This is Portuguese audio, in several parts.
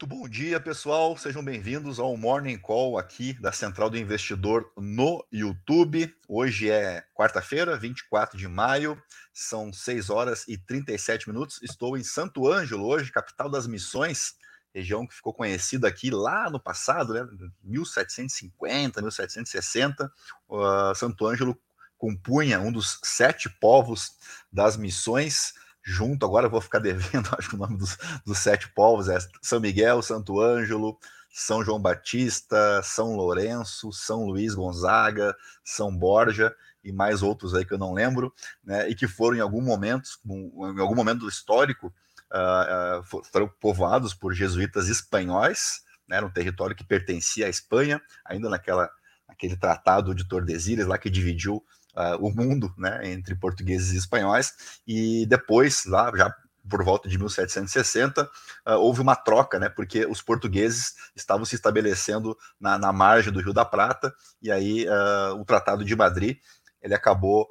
Muito bom dia, pessoal. Sejam bem-vindos ao Morning Call aqui da Central do Investidor no YouTube. Hoje é quarta-feira, 24 de maio, são 6 horas e 37 minutos. Estou em Santo Ângelo hoje, capital das missões, região que ficou conhecida aqui lá no passado, né, 1750, 1760. Uh, Santo Ângelo compunha um dos sete povos das missões junto, agora eu vou ficar devendo, acho que o nome dos, dos sete povos é São Miguel, Santo Ângelo, São João Batista, São Lourenço, São Luís Gonzaga, São Borja e mais outros aí que eu não lembro, né, e que foram em algum momento, em algum momento histórico, uh, uh, foram povoados por jesuítas espanhóis, né, era um território que pertencia à Espanha, ainda naquela aquele tratado de Tordesilhas lá que dividiu uh, o mundo, né, entre portugueses e espanhóis, e depois, lá já por volta de 1760, uh, ah, houve uma troca, né, porque os portugueses estavam se estabelecendo na, na margem do Rio da Prata, e aí uh, o Tratado de Madrid ele acabou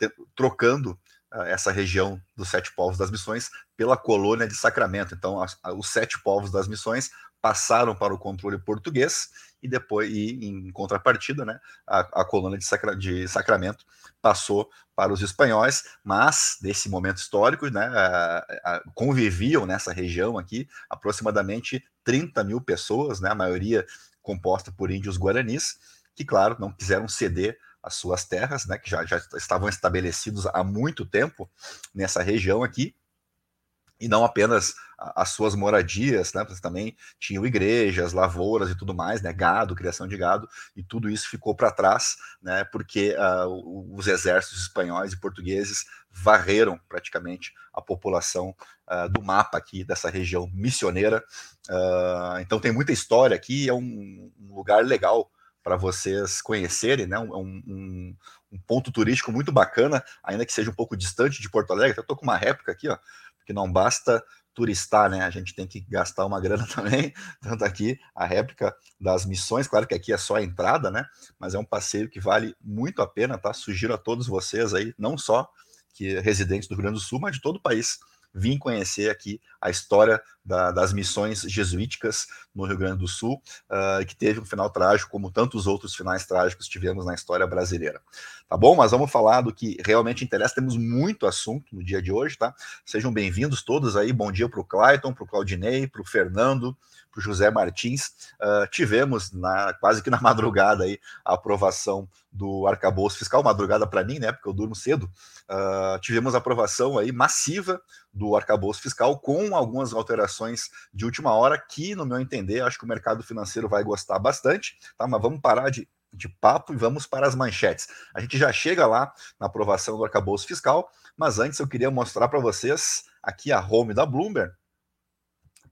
te, trocando essa região dos sete povos das missões pela colônia de Sacramento. Então, os sete povos das missões passaram para o controle português e depois, e, em contrapartida, né, a, a colônia de, Sacra, de, Sacramento passou para os espanhóis, mas nesse momento histórico, né, conviviam nessa região aqui aproximadamente 30 mil pessoas, né, a maioria composta por índios guaranis, que, claro, não quiseram ceder as suas terras, né, que já, já estavam estabelecidos há muito tempo nessa região aqui, e não apenas as suas moradias, né? Você também tinham igrejas, lavouras e tudo mais, né? Gado, criação de gado, e tudo isso ficou para trás, né? Porque uh, os exércitos espanhóis e portugueses varreram praticamente a população uh, do mapa aqui dessa região missioneira. Uh, então tem muita história aqui, é um, um lugar legal para vocês conhecerem, né? Um, um, um, ponto turístico muito bacana, ainda que seja um pouco distante de Porto Alegre. Eu estou com uma réplica aqui, ó porque não basta turistar, né? A gente tem que gastar uma grana também. Tanto aqui a réplica das missões, claro que aqui é só a entrada, né? Mas é um passeio que vale muito a pena, tá? Sugiro a todos vocês aí, não só que residentes do Rio Grande do Sul, mas de todo o país, vim conhecer aqui a história da, das missões jesuíticas no Rio Grande do Sul, uh, que teve um final trágico, como tantos outros finais trágicos tivemos na história brasileira. Tá bom? Mas vamos falar do que realmente interessa. Temos muito assunto no dia de hoje, tá? Sejam bem-vindos todos aí. Bom dia para o Clayton, para o Claudinei, para o Fernando, para o José Martins. Uh, tivemos na, quase que na madrugada aí a aprovação do arcabouço fiscal, madrugada para mim, né? Porque eu durmo cedo. Uh, tivemos aprovação aí massiva do arcabouço fiscal com algumas alterações de última hora que, no meu entender, acho que o mercado financeiro vai gostar bastante, tá? Mas vamos parar de de papo e vamos para as manchetes. A gente já chega lá na aprovação do arcabouço fiscal, mas antes eu queria mostrar para vocês aqui a home da Bloomberg,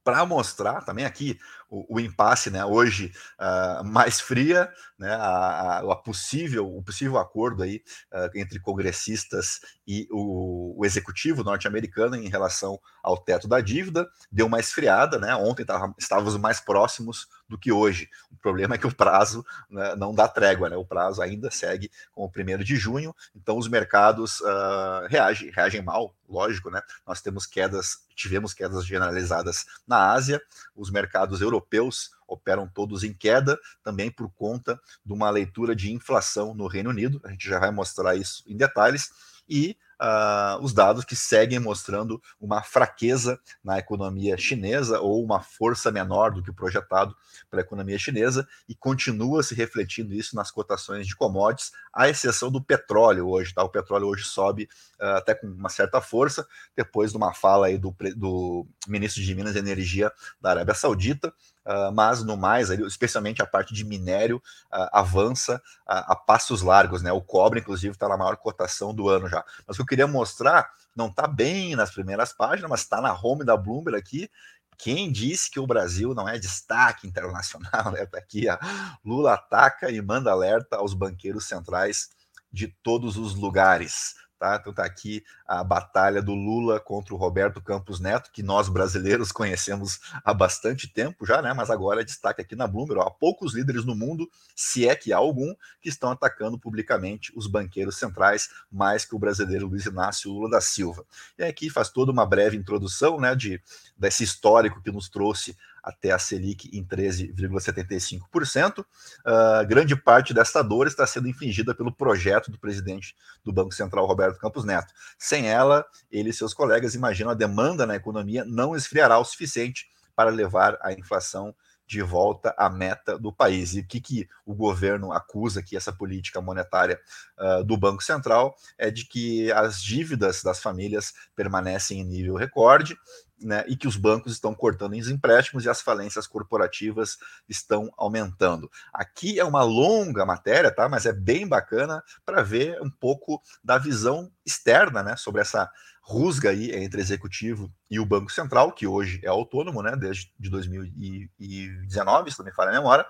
para mostrar também aqui o, o impasse, né, hoje uh, mais fria, né, a, a, a, possível, o possível acordo aí uh, entre congressistas e o, o executivo norte-americano em relação ao teto da dívida, deu uma esfriada, né, ontem tava, estávamos mais próximos do que hoje. O problema é que o prazo né, não dá trégua, né, o prazo ainda segue com o primeiro de junho, então os mercados uh, reagem, reagem mal, lógico, né, nós temos quedas, tivemos quedas generalizadas na Ásia, os mercados europeus europeus operam todos em queda, também por conta de uma leitura de inflação no Reino Unido. A gente já vai mostrar isso em detalhes. E uh, os dados que seguem mostrando uma fraqueza na economia chinesa ou uma força menor do que o projetado pela economia chinesa e continua se refletindo isso nas cotações de commodities, à exceção do petróleo hoje. Tá? O petróleo hoje sobe uh, até com uma certa força, depois de uma fala aí do, do ministro de Minas e Energia da Arábia Saudita, Uh, mas no mais, especialmente a parte de minério, uh, avança a, a, passos largos, né? O cobre, inclusive, está na maior cotação do ano já. Mas o que eu queria mostrar, não está bem nas primeiras páginas, mas está na home da Bloomberg aqui. Quem disse que o Brasil não é destaque internacional? Né? Tá aqui, ó. Lula ataca e manda alerta aos banqueiros centrais de todos os lugares. Tá? Então tá aqui a batalha do Lula contra o Roberto Campos Neto, que nós brasileiros conhecemos há bastante tempo já, né? Mas agora é destaque aqui na Bloomberg. Há poucos líderes no mundo, se é que há algum, que estão atacando publicamente os banqueiros centrais, mais que o brasileiro Luiz Inácio Lula da Silva. E aqui faz toda uma breve introdução, né, de desse histórico que nos trouxe até a Selic em 13,75%. Uh, ah, grande parte desta dor está sendo infligida pelo projeto do presidente do Banco Central, Roberto Campos Neto. Sem ela, ele e seus colegas imaginam a demanda na economia não esfriará o suficiente para levar a inflação de volta à meta do país. E o que, que o governo acusa aqui, essa política monetária uh, do Banco Central, é de que as dívidas das famílias permanecem em nível recorde né, e que os bancos estão cortando os empréstimos e as falências corporativas estão aumentando. Aqui é uma longa matéria, tá? Mas é bem bacana para ver um pouco da visão externa, né, sobre essa rusga aí entre executivo e o Banco Central, que hoje é autônomo, né, desde de 2019, se não me falha a memória.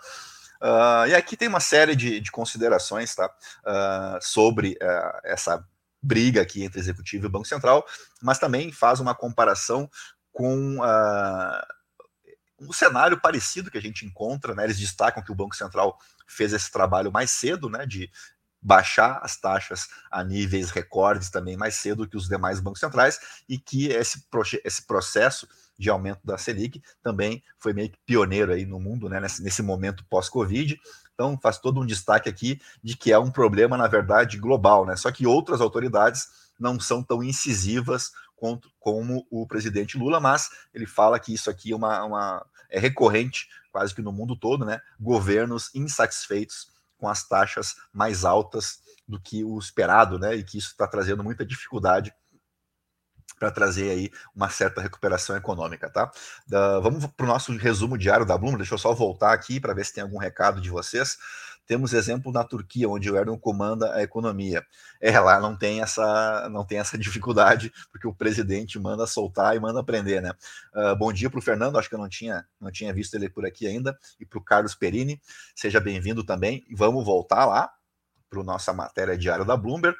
Uh, e aqui tem uma série de, de considerações tá, uh, sobre uh, essa briga aqui entre executivo e Banco Central, mas também faz uma comparação com uh, um cenário parecido que a gente encontra, né? Eles destacam que o Banco Central fez esse trabalho mais cedo, né? De baixar as taxas a níveis recordes também mais cedo que os demais bancos centrais e que esse, esse processo de aumento da Selic também foi meio que pioneiro aí no mundo, né, nesse, nesse momento pós-Covid. Então faz todo um destaque aqui de que é um problema, na verdade, global, né? Só que outras autoridades não são tão incisivas como o presidente Lula, mas ele fala que isso aqui é, uma, uma, é recorrente quase que no mundo todo, né? Governos insatisfeitos com as taxas mais altas do que o esperado, né? E que isso está trazendo muita dificuldade para trazer aí uma certa recuperação econômica, tá? Uh, vamos para o nosso resumo diário da Bloomberg. Deixa eu só voltar aqui para ver se tem algum recado de vocês. Temos exemplo na Turquia, onde o Erdogan comanda a economia. É, lá não tem essa, não tem essa dificuldade, porque o presidente manda soltar e manda prender, né? Uh, bom dia para o Fernando, acho que eu não tinha, não tinha visto ele por aqui ainda, e para o Carlos Perini, seja bem-vindo também. Vamos voltar lá para nossa matéria diária da Bloomberg.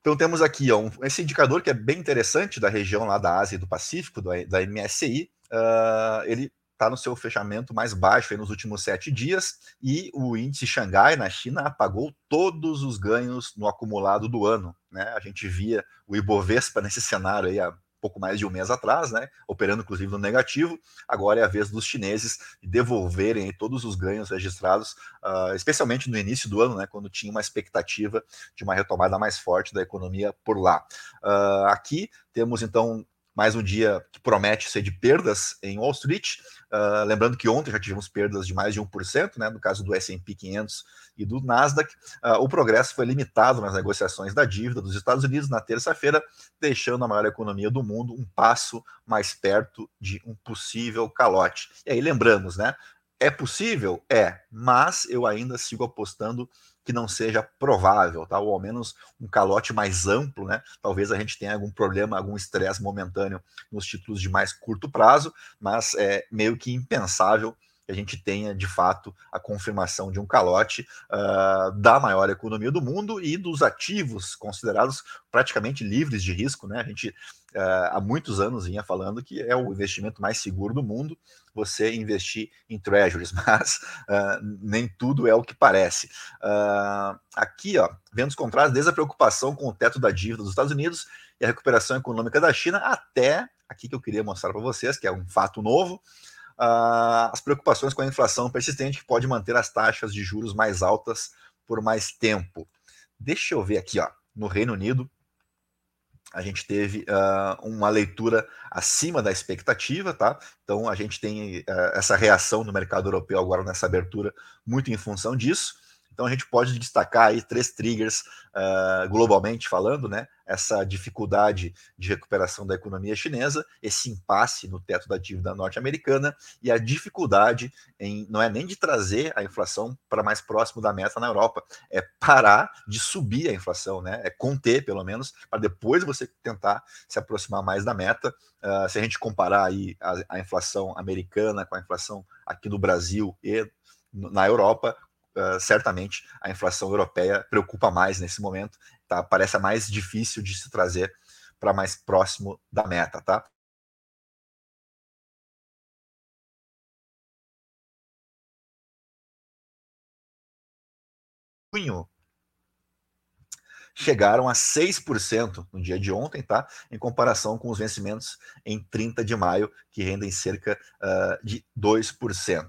Então temos aqui ó, um, esse indicador que é bem interessante da região lá da Ásia e do Pacífico, do, da MSCI. Uh, ah, ele está no seu fechamento mais baixo nos últimos sete dias e o índice Xangai na China apagou todos os ganhos no acumulado do ano. Né? A gente via o Ibovespa nesse cenário aí há pouco mais de um mês atrás, né? operando inclusive no negativo. Agora é a vez dos chineses devolverem todos os ganhos registrados, uh, especialmente no início do ano, né? quando tinha uma expectativa de uma retomada mais forte da economia por lá. Uh, aqui temos então mais um dia que promete ser de perdas em Wall Street. Uh, lembrando que ontem já tivemos perdas de mais de 1%, né, no caso do S&P 500 e do Nasdaq. Uh, o progresso foi limitado nas negociações da dívida dos Estados Unidos na terça-feira, deixando a maior economia do mundo um passo mais perto de um possível calote. E aí lembramos, né? É possível? É, mas eu ainda sigo apostando que não seja provável, tá? ou ao menos um calote mais amplo, né? Talvez a gente tenha algum problema, algum estresse momentâneo nos títulos de mais curto prazo, mas é meio que impensável que a gente tenha de fato a confirmação de um calote uh, da maior economia do mundo e dos ativos considerados praticamente livres de risco, né? A gente uh, há muitos anos vinha falando que é o investimento mais seguro do mundo você investir em treasuries, mas uh, nem tudo é o que parece. aqui, ó, vendo os contrastes desde a preocupação com o teto da dívida dos Estados Unidos e a recuperação econômica da China, até aqui que eu queria mostrar para vocês, que é um fato novo, uh, as preocupações com a inflação persistente que pode manter as taxas de juros mais altas por mais tempo. Deixa eu ver aqui, ó, no Reino Unido, a gente teve uh, uma leitura acima da expectativa, tá? Então a gente tem uh, essa reação no mercado europeu agora nessa abertura muito em função disso. Então a gente pode destacar aí três triggers uh, globalmente falando, né? Essa dificuldade de recuperação da economia chinesa, esse impasse no teto da dívida norte-americana e a dificuldade em não é nem de trazer a inflação para mais próximo da meta na Europa, é parar de subir a inflação, né? É conter pelo menos para depois você tentar se aproximar mais da meta. Uh, se a gente comparar aí a, a inflação americana com a inflação aqui no Brasil e na Europa, uh, certamente a inflação europeia preocupa mais nesse momento, tá? parece mais difícil de se trazer para mais próximo da meta, tá? Junho chegaram a 6% no dia de ontem, tá? Em comparação com os vencimentos em 30 de maio, que rendem cerca uh, de 2%.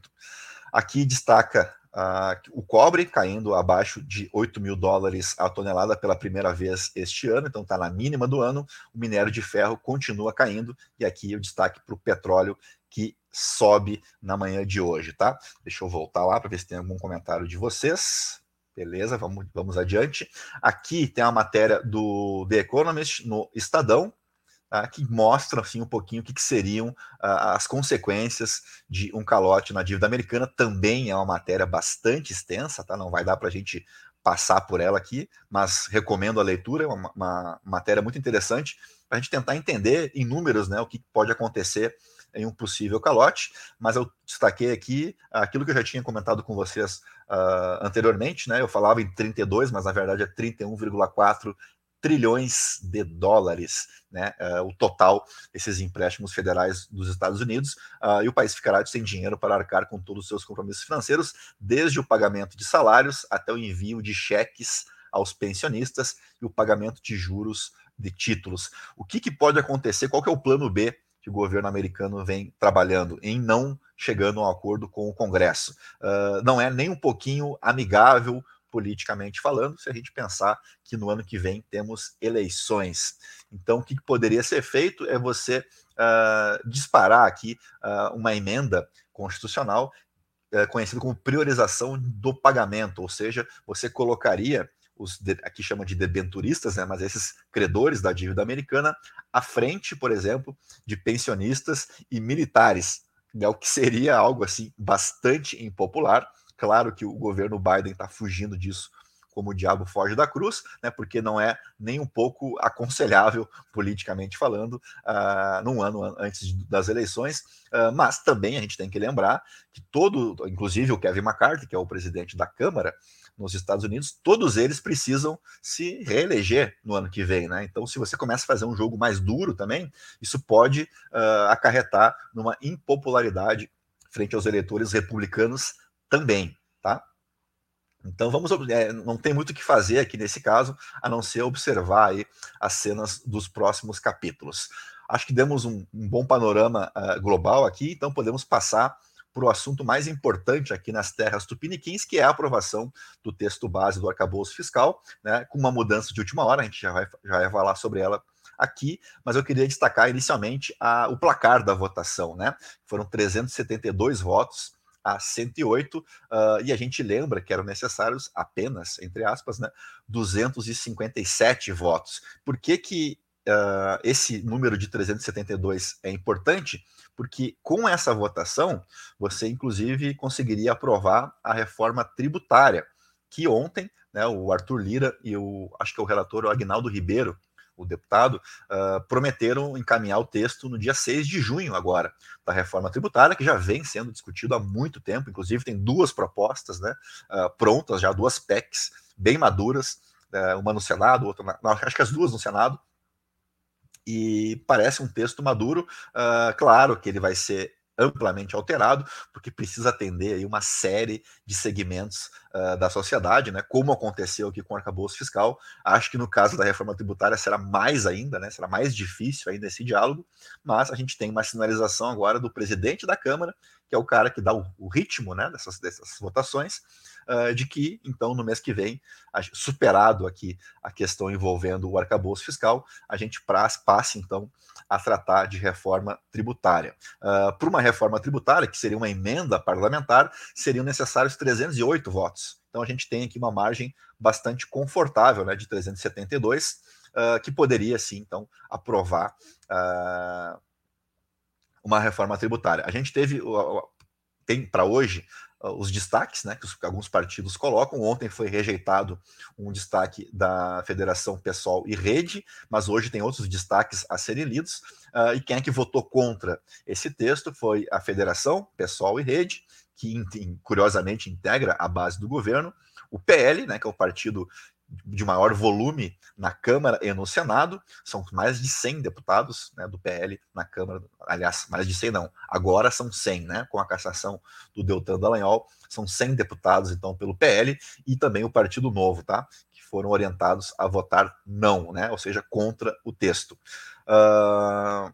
Aqui destaca Uh, o cobre caindo abaixo de 8 mil dólares a tonelada pela primeira vez este ano, então está na mínima do ano. O minério de ferro continua caindo, e aqui o destaque para o petróleo que sobe na manhã de hoje, tá? Deixa eu voltar lá para ver se tem algum comentário de vocês. Beleza, vamos, vamos adiante. Aqui tem a matéria do The Economist no Estadão, tá, que mostra assim, um pouquinho o que, que seriam uh, as consequências de um calote na dívida americana. Também é uma matéria bastante extensa, tá? não vai dar para a gente passar por ela aqui, mas recomendo a leitura, é uma, uma matéria muito interessante para a gente tentar entender em números né, o que pode acontecer em um possível calote, mas eu destaquei aqui aquilo que eu já tinha comentado com vocês uh, anteriormente, né? Eu falava em 32, mas na verdade é 31,4 trilhões de dólares, né? Uh, o total desses empréstimos federais dos Estados Unidos, uh, e o país ficará sem dinheiro para arcar com todos os seus compromissos financeiros, desde o pagamento de salários até o envio de cheques aos pensionistas e o pagamento de juros de títulos. O que, que pode acontecer? Qual é o plano B que o governo americano vem trabalhando em não chegando a um acordo com o Congresso. Uh, não é nem um pouquinho amigável politicamente falando, se a gente pensar que no ano que vem temos eleições. Então, o que poderia ser feito é você uh, disparar aqui uh, uma emenda constitucional uh, conhecida como priorização do pagamento, ou seja, você colocaria os aqui chama de debenturistas, né, mas esses credores da dívida americana, à frente, por exemplo, de pensionistas e militares, né, o que seria algo assim bastante impopular. Claro que o governo Biden está fugindo disso como o diabo foge da cruz, né, porque não é nem um pouco aconselhável, politicamente falando, uh, num ano antes das eleições. Uh, mas também a gente tem que lembrar que todo, inclusive o Kevin McCarthy, que é o presidente da Câmara, nos Estados Unidos, todos eles precisam se reeleger no ano que vem, né? Então, se você começa a fazer um jogo mais duro também, isso pode uh, acarretar numa impopularidade frente aos eleitores republicanos também, tá? Então vamos, é, não tem muito o que fazer aqui nesse caso, a não ser observar aí as cenas dos próximos capítulos. Acho que demos um, um bom panorama uh, global aqui, então podemos passar para o assunto mais importante aqui nas terras tupiniquins, que é a aprovação do texto base do arcabouço fiscal, né, com uma mudança de última hora, a gente já vai, já vai falar sobre ela aqui, mas eu queria destacar inicialmente a, o placar da votação, né? Foram 372 votos a 108, uh, ah, e a gente lembra que eram necessários apenas, entre aspas, né, 257 votos. Por que, que uh, esse número de 372 é importante? porque com essa votação você inclusive conseguiria aprovar a reforma tributária, que ontem né, o Arthur Lira e o acho que é o relator o Agnaldo Ribeiro, o deputado, uh, prometeram encaminhar o texto no dia 6 de junho agora, da reforma tributária, que já vem sendo discutido há muito tempo, inclusive tem duas propostas né, uh, prontas, já duas PECs bem maduras, uh, uma no Senado, outra na, acho que as duas no Senado, e parece um texto maduro. Uh, claro que ele vai ser amplamente alterado, porque precisa atender aí uma série de segmentos uh, da sociedade, né? Como aconteceu aqui com o arcabouço fiscal. Acho que no caso da reforma tributária será mais ainda, né? Será mais difícil ainda esse diálogo, mas a gente tem uma sinalização agora do presidente da Câmara, que é o cara que dá o, o ritmo né, dessas, dessas votações, uh, de que, então, no mês que vem, superado aqui a questão envolvendo o arcabouço fiscal, a gente passe, então, a tratar de reforma tributária. Uh, Para uma reforma tributária, que seria uma emenda parlamentar, seriam necessários 308 votos. Então, a gente tem aqui uma margem bastante confortável, né, de 372, uh, que poderia, sim, então, aprovar uh, uma reforma tributária. A gente teve, tem para hoje, os destaques né, que, os, alguns partidos colocam. Ontem foi rejeitado um destaque da Federação Pessoal e Rede, mas hoje tem outros destaques a serem lidos. Uh, e quem é que votou contra esse texto foi a Federação Pessoal e Rede, que curiosamente integra a base do governo, o PL, né, que é o partido de maior volume na Câmara e no Senado, são mais de 100 deputados né, do PL na Câmara, aliás, mais de 100 não, agora são 100, né, com a cassação do Deltan Dallagnol, são 100 deputados, então, pelo PL, e também o Partido Novo, tá, que foram orientados a votar não, né, ou seja, contra o texto. Uh,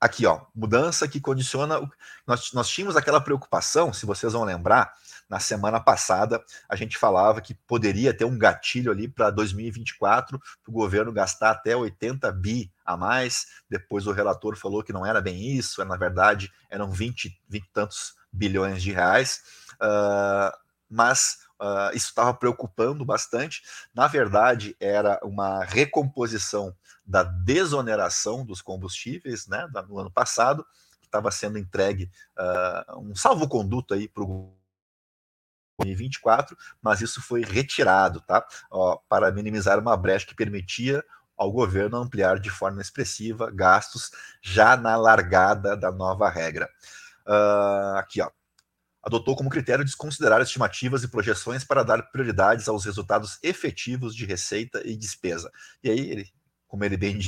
aqui, ó, mudança que condiciona. Nós, nós tínhamos aquela preocupação, se vocês vão lembrar, na semana passada a gente falava que poderia ter um gatilho ali para 2024 para o governo gastar até 80 bi a mais. Depois o relator falou que não era bem isso, na verdade eram 20, 20 e tantos bilhões de reais. Uh, mas uh, isso estava preocupando bastante. Na verdade, era uma recomposição da desoneração dos combustíveis né, no ano passado, que estava sendo entregue uh, um salvo-conduto aí para o 2024, mas isso foi retirado, tá? Ó, para minimizar uma brecha que permitia ao governo ampliar de forma expressiva gastos já na largada da nova regra. Uh, aqui, ó. Adotou como critério desconsiderar estimativas e projeções para dar prioridades aos resultados efetivos de receita e despesa. E aí, ele, como ele bem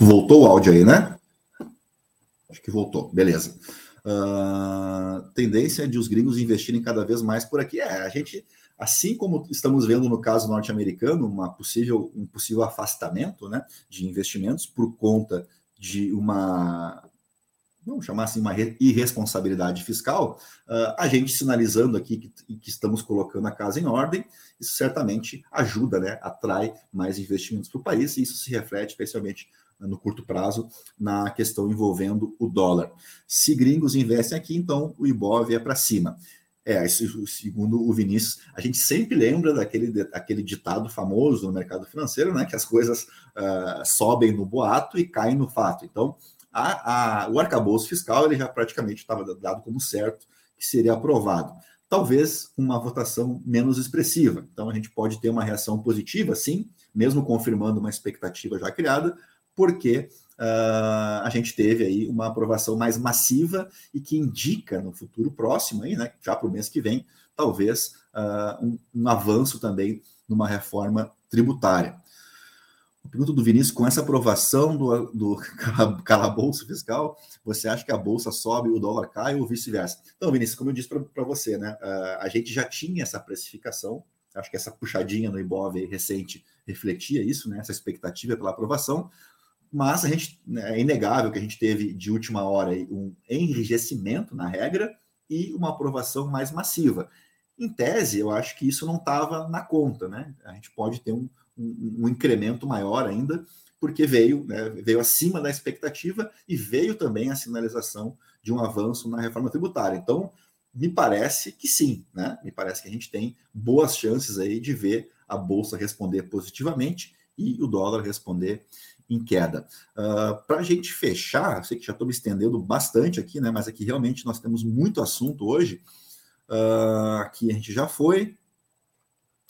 Voltou o áudio aí, né? Acho que voltou, beleza. Uh, tendência de os gringos investirem cada vez mais por aqui. É, a gente, assim como estamos vendo no caso norte-americano, uma possível, um possível afastamento né, de investimentos por conta de uma vamos chamar assim, uma irresponsabilidade fiscal, uh, a gente sinalizando aqui que, que, estamos colocando a casa em ordem, isso certamente ajuda, né, atrai mais investimentos para o país, e isso se reflete especialmente no curto prazo na questão envolvendo o dólar. Se gringos investem aqui, então o Ibov é para cima. É, isso, segundo o Vinícius, a gente sempre lembra daquele, daquele ditado famoso no mercado financeiro, né, que as coisas uh, sobem no boato e caem no fato. Então, a, a, o arcabouço fiscal ele já praticamente estava dado como certo que seria aprovado. Talvez uma votação menos expressiva. Então, a gente pode ter uma reação positiva, sim, mesmo confirmando uma expectativa já criada, porque uh, a gente teve aí uma aprovação mais massiva e que indica no futuro próximo, aí, né, já para o mês que vem, talvez uh, um, um avanço também numa reforma tributária. Pergunta do Vinícius: com essa aprovação do, do calabouço fiscal, você acha que a bolsa sobe, o dólar cai ou vice-versa? Então, Vinícius, como eu disse para você, né, uh, a gente já tinha essa precificação, acho que essa puxadinha no Ibov recente refletia isso, né, essa expectativa pela aprovação, mas a gente, né, é inegável que a gente teve de última hora um enrijecimento na regra e uma aprovação mais massiva. Em tese, eu acho que isso não estava na conta, né? A gente pode ter um, um, um incremento maior ainda, porque veio, né, veio acima da expectativa e veio também a sinalização de um avanço na reforma tributária. Então, me parece que sim, né? Me parece que a gente tem boas chances aí de ver a bolsa responder positivamente e o dólar responder em queda. Uh, Para a gente fechar, sei que já estou me estendendo bastante aqui, né? Mas aqui realmente nós temos muito assunto hoje. Uh, aqui a gente já foi,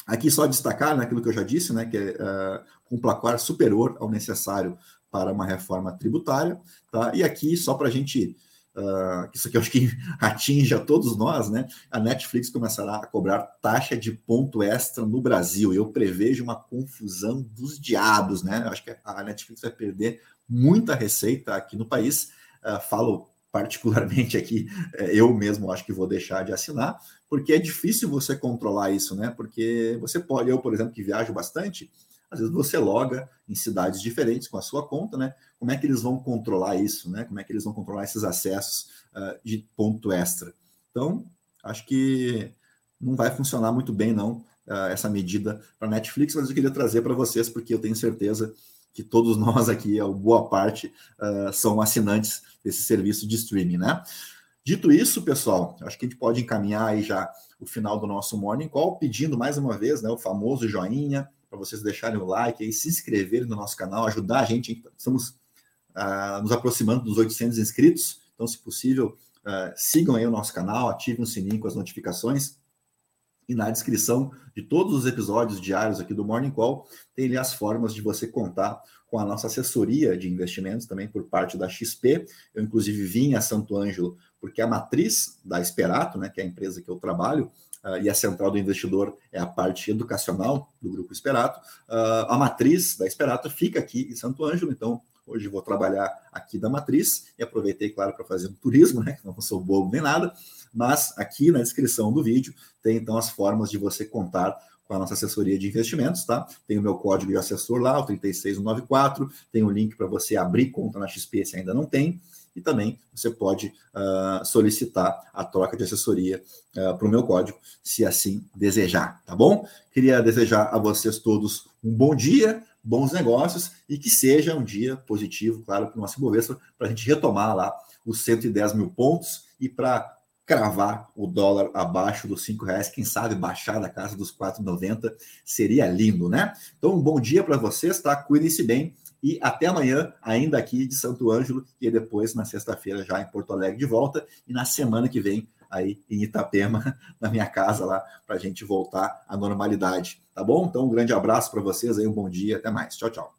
Aqui só destacar naquilo né, que eu já disse, né, que é uh, um placar superior ao necessário para uma reforma tributária, tá? E aqui só para a gente, uh, isso aqui eu acho que atinge a todos nós, né? A Netflix começará a cobrar taxa de ponto extra no Brasil. Eu prevejo uma confusão dos diabos, né? Eu acho que a Netflix vai perder muita receita aqui no país. Uh, falo particularmente aqui, é, eu mesmo acho que vou deixar de assinar, porque é difícil você controlar isso, né? Porque você pode, eu, por exemplo, que viajo bastante, às vezes você loga em cidades diferentes com a sua conta, né? Como é que eles vão controlar isso, né? Como é que eles vão controlar esses acessos uh, de ponto extra? Então, acho que não vai funcionar muito bem, não, uh, essa medida para Netflix, mas eu queria trazer para vocês, porque eu tenho certeza que todos nós aqui, a boa parte, uh, são assinantes desse serviço de streaming, né? Dito isso, pessoal, acho que a gente pode encaminhar aí já o final do nosso Morning Call, pedindo mais uma vez né, o famoso joinha, para vocês deixarem o like e se inscreverem no nosso canal, ajudar a gente. Estamos uh, nos aproximando dos 800 inscritos, então, se possível, uh, sigam aí o nosso canal, ativem o sininho com as notificações. E na descrição de todos os episódios diários aqui do Morning Call, tem ali as formas de você contar com a nossa assessoria de investimentos também por parte da XP. Eu, inclusive, vim a Santo Ângelo porque a matriz da Esperato, né, que é a empresa que eu trabalho, uh, e a central do investidor é a parte educacional do grupo Esperato, uh, a matriz da Esperato fica aqui em Santo Ângelo, então hoje vou trabalhar aqui da matriz e aproveitei, claro, para fazer um turismo, né, não sou bobo nem nada, mas aqui na descrição do vídeo tem então as formas de você contar com a nossa assessoria de investimentos, tá? Tem o meu código de assessor lá, o 3694, tem o link para você abrir conta na XP se ainda não tem, e também você pode uh, solicitar a troca de assessoria uh, para o meu código, se assim desejar, tá bom? Queria desejar a vocês todos um bom dia, bons negócios e que seja um dia positivo, claro, para o nosso Ibovespa, para a gente retomar lá os 110 mil pontos e para cravar o dólar abaixo dos cinco reais, quem sabe baixar da casa dos 4,90 seria lindo, né? Então, um bom dia para vocês, tá? Cuidem-se bem e até amanhã, ainda aqui de Santo Ângelo, e depois na sexta-feira já em Porto Alegre de volta, e na semana que vem aí em Itapema, na minha casa lá, para a gente voltar à normalidade, tá bom? Então, um grande abraço para vocês aí, um bom dia, até mais. Tchau, tchau.